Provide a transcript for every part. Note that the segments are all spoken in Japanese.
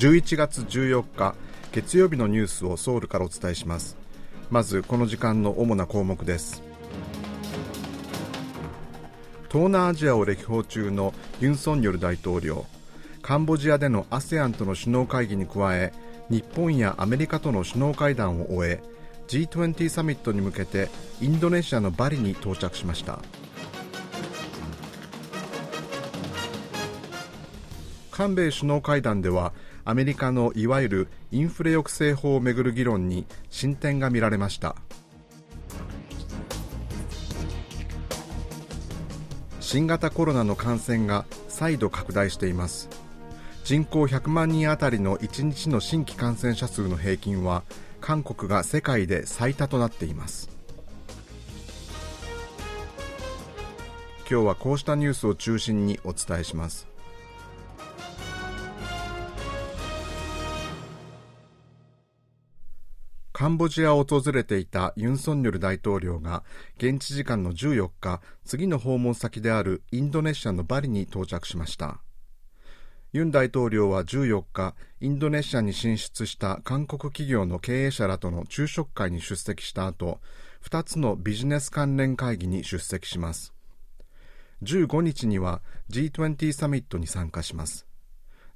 11月14日月曜日のニュースをソウルからお伝えします。まずこの時間の主な項目です。東南アジアを歴訪中のユン・ソンニョル大統領カンボジアでの ASEAN との首脳会議に加え日本やアメリカとの首脳会談を終え G20 サミットに向けてインドネシアのバリに到着しました。韓米首脳会談ではアメリカのいわゆるインフレ抑制法をめぐる議論に進展が見られました。新型コロナの感染が再度拡大しています。人口100万人あたりの1日の新規感染者数の平均は韓国が世界で最多となっています。今日はこうしたニュースを中心にお伝えします。カンボジアを訪れていたユン・ソンニョル大統領が現地時間の14日次の訪問先であるインドネシアのバリに到着しました。ユン大統領は14日インドネシアに進出した韓国企業の経営者らとの昼食会に出席した後2つのビジネス関連会議に出席します。15日には G20 サミットに参加します。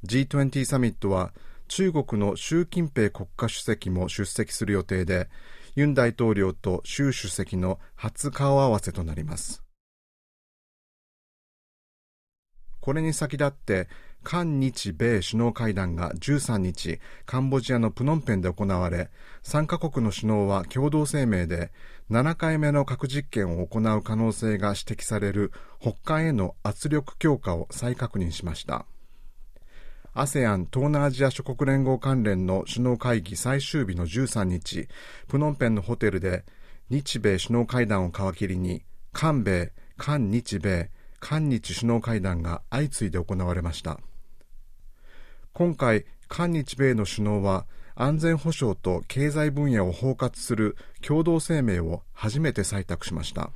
G20 サミットは中国の習近平国家主席も出席する予定でユン大統領と習主席の初顔合わせとなります。これに先立って韓日米首脳会談が13日カンボジアのプノンペンで行われ3カ国の首脳は共同声明で7回目の核実験を行う可能性が指摘される北韓への圧力強化を再確認しました。ASEAN 東南アジア諸国連合関連の首脳会議最終日の13日プノンペンのホテルで日米首脳会談を皮切りに韓米韓日米韓日首脳会談が相次いで行われました。今回韓日米の首脳は安全保障と経済分野を包括する共同声明を初めて採択しました。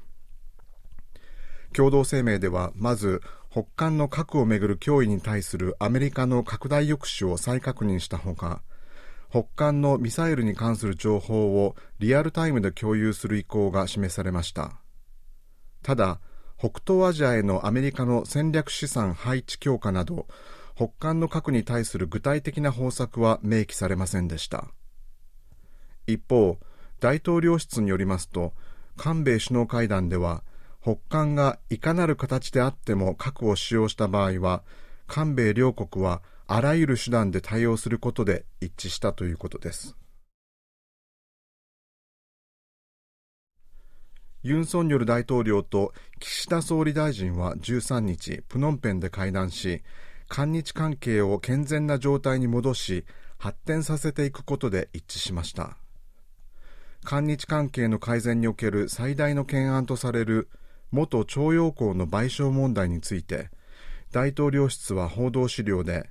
共同声明ではまず北韓の核をめぐる脅威に対するアメリカの拡大抑止を再確認したほか北韓のミサイルに関する情報をリアルタイムで共有する意向が示されました。ただ北東アジアへのアメリカの戦略資産配置強化など北韓の核に対する具体的な方策は明記されませんでした。一方大統領室によりますと韓米首脳会談では北韓がいかなる形であっても核を使用した場合は韓米両国はあらゆる手段で対応することで一致したということです。ユン・ソンニョル大統領と岸田総理大臣は13日プノンペンで会談し韓日関係を健全な状態に戻し発展させていくことで一致しました。韓日関係の改善における最大の懸案とされる元徴用工の賠償問題について大統領室は報道資料で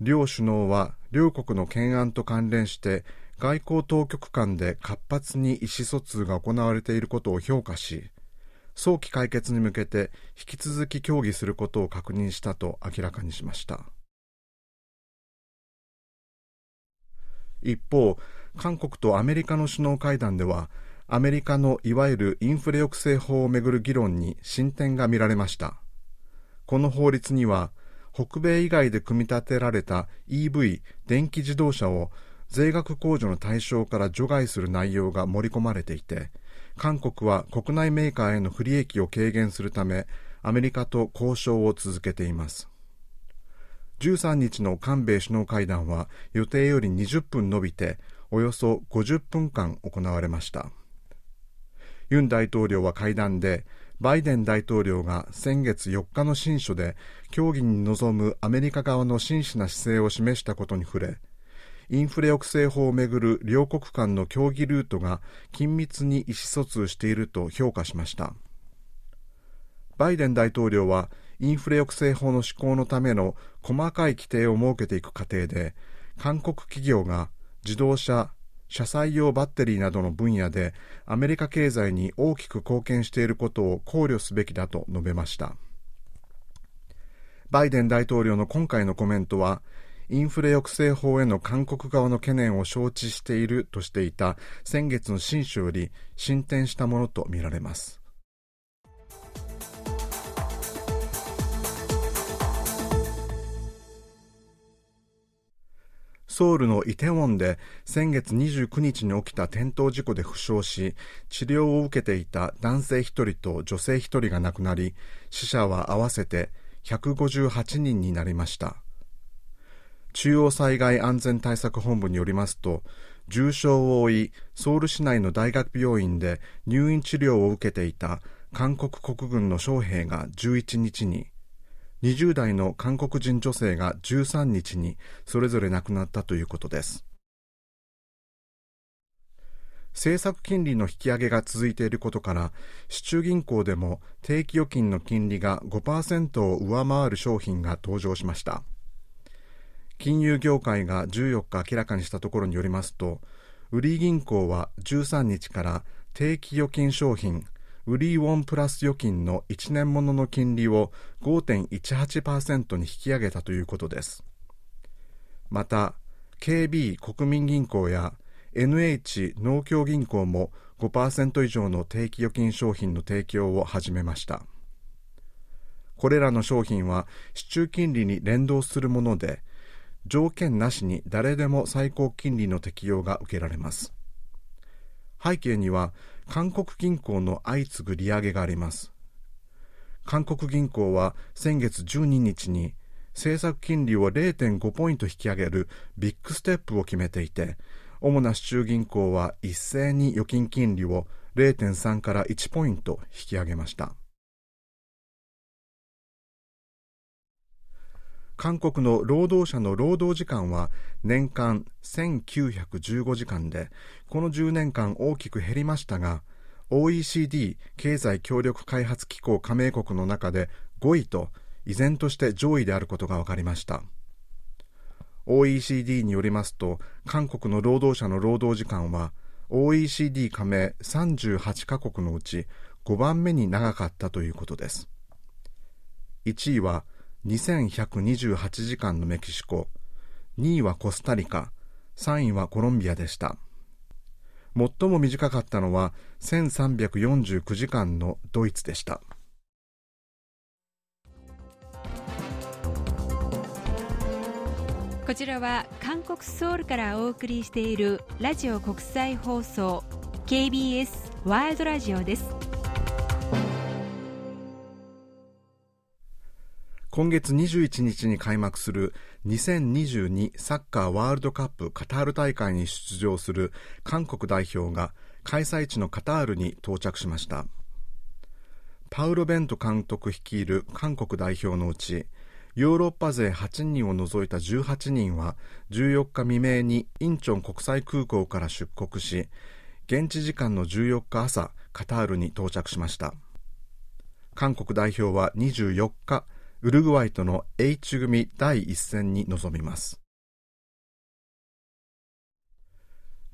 両首脳は両国の懸案と関連して外交当局間で活発に意思疎通が行われていることを評価し早期解決に向けて引き続き協議することを確認したと明らかにしました。一方韓国とアメリカの首脳会談ではアメリカのいわゆるインフレ抑制法をめぐる議論に進展が見られました。この法律には北米以外で組み立てられた EV 電気自動車を税額控除の対象から除外する内容が盛り込まれていて韓国は国内メーカーへの不利益を軽減するためアメリカと交渉を続けています。13日の韓米首脳会談は予定より20分延びておよそ50分間行われました。ユン大統領は会談でバイデン大統領が先月4日の親書で協議に臨むアメリカ側の真摯な姿勢を示したことに触れインフレ抑制法をめぐる両国間の協議ルートが緊密に意思疎通していると評価しました。バイデン大統領はインフレ抑制法の施行のための細かい規定を設けていく過程で韓国企業が自動車車載用バッテリーなどの分野でアメリカ経済に大きく貢献していることを考慮すべきだと述べましたバイデン大統領の今回のコメントはインフレ抑制法への韓国側の懸念を承知しているとしていた先月の新書より進展したものとみられます。ソウルのイテウォンで先月29日に起きた転倒事故で負傷し、治療を受けていた男性1人と女性1人が亡くなり、死者は合わせて158人になりました。中央災害安全対策本部によりますと、重傷を負い、ソウル市内の大学病院で入院治療を受けていた韓国国軍の将兵が11日に、20代の韓国人女性が13日にそれぞれ亡くなったということです。政策金利の引き上げが続いていることから市中銀行でも定期預金の金利が5%を上回る商品が登場しました。金融業界が14日明らかにしたところによりますと売り銀行は13日から定期預金商品売りウォンプラス預金の1年ものの金利を5.18%に引き上げたということです。また KB 国民銀行や NH 農協銀行も5%以上の定期預金商品の提供を始めました。これらの商品は市中金利に連動するもので条件なしに誰でも最高金利の適用が受けられます。背景には韓国銀行の相次ぐ利上げがあります。韓国銀行は先月12日に政策金利を0.5ポイント引き上げるビッグステップを決めていて主な市中銀行は一斉に預金金利を0.3から1ポイント引き上げました。韓国の労働者の労働時間は年間1915時間で、この10年間大きく減りましたが、OECD 経済協力開発機構加盟国の中で5位と依然として上位であることが分かりました。OECD によりますと、韓国の労働者の労働時間は OECD 加盟38カ国のうち5番目に長かったということです。1位は2128時間のメキシコ、2位はコスタリカ、3位はコロンビアでした。最も短かったのは1349時間のドイツでした。こちらは韓国ソウルからお送りしているラジオ国際放送 KBS ワールドラジオです。今月21日に開幕する2022サッカーワールドカップカタール大会に出場する韓国代表が開催地のカタールに到着しました。パウロ・ベント監督率いる韓国代表のうちヨーロッパ勢8人を除いた18人は14日未明にインチョン国際空港から出国し現地時間の14日朝カタールに到着しました。韓国代表は24日ウルグアイとの H 組第一戦に臨みます。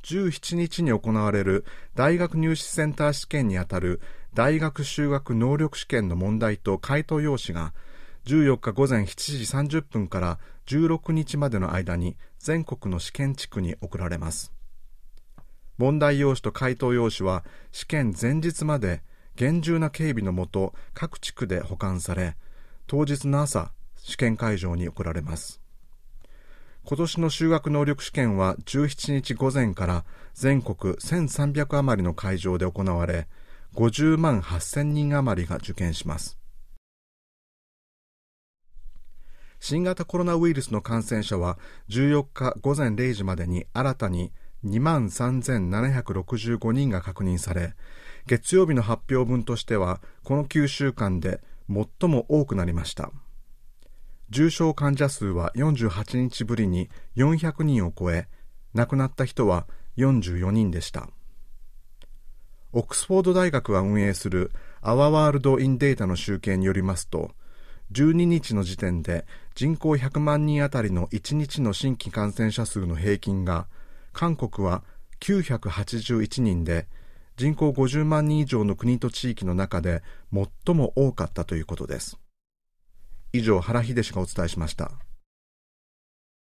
17日に行われる大学入試センター試験にあたる大学修学能力試験の問題と回答用紙が14日午前7時30分から16日までの間に全国の試験地区に送られます。問題用紙と回答用紙は試験前日まで厳重な警備のもと各地区で保管され当日の朝試験会場に送られます。今年の修学能力試験は17日午前から全国1300余りの会場で行われ50万8000人余りが受験します。新型コロナウイルスの感染者は14日午前0時までに新たに2万3765人が確認され月曜日の発表分としてはこの9週間で最も多くなりました。重症患者数は48日ぶりに400人を超え亡くなった人は44人でした。オックスフォード大学が運営するアワワールド・イン・データの集計によりますと12日の時点で人口100万人あたりの1日の新規感染者数の平均が韓国は981人で人口50万人以上の国と地域の中で最も多かったということです。以上原秀氏がお伝えしました。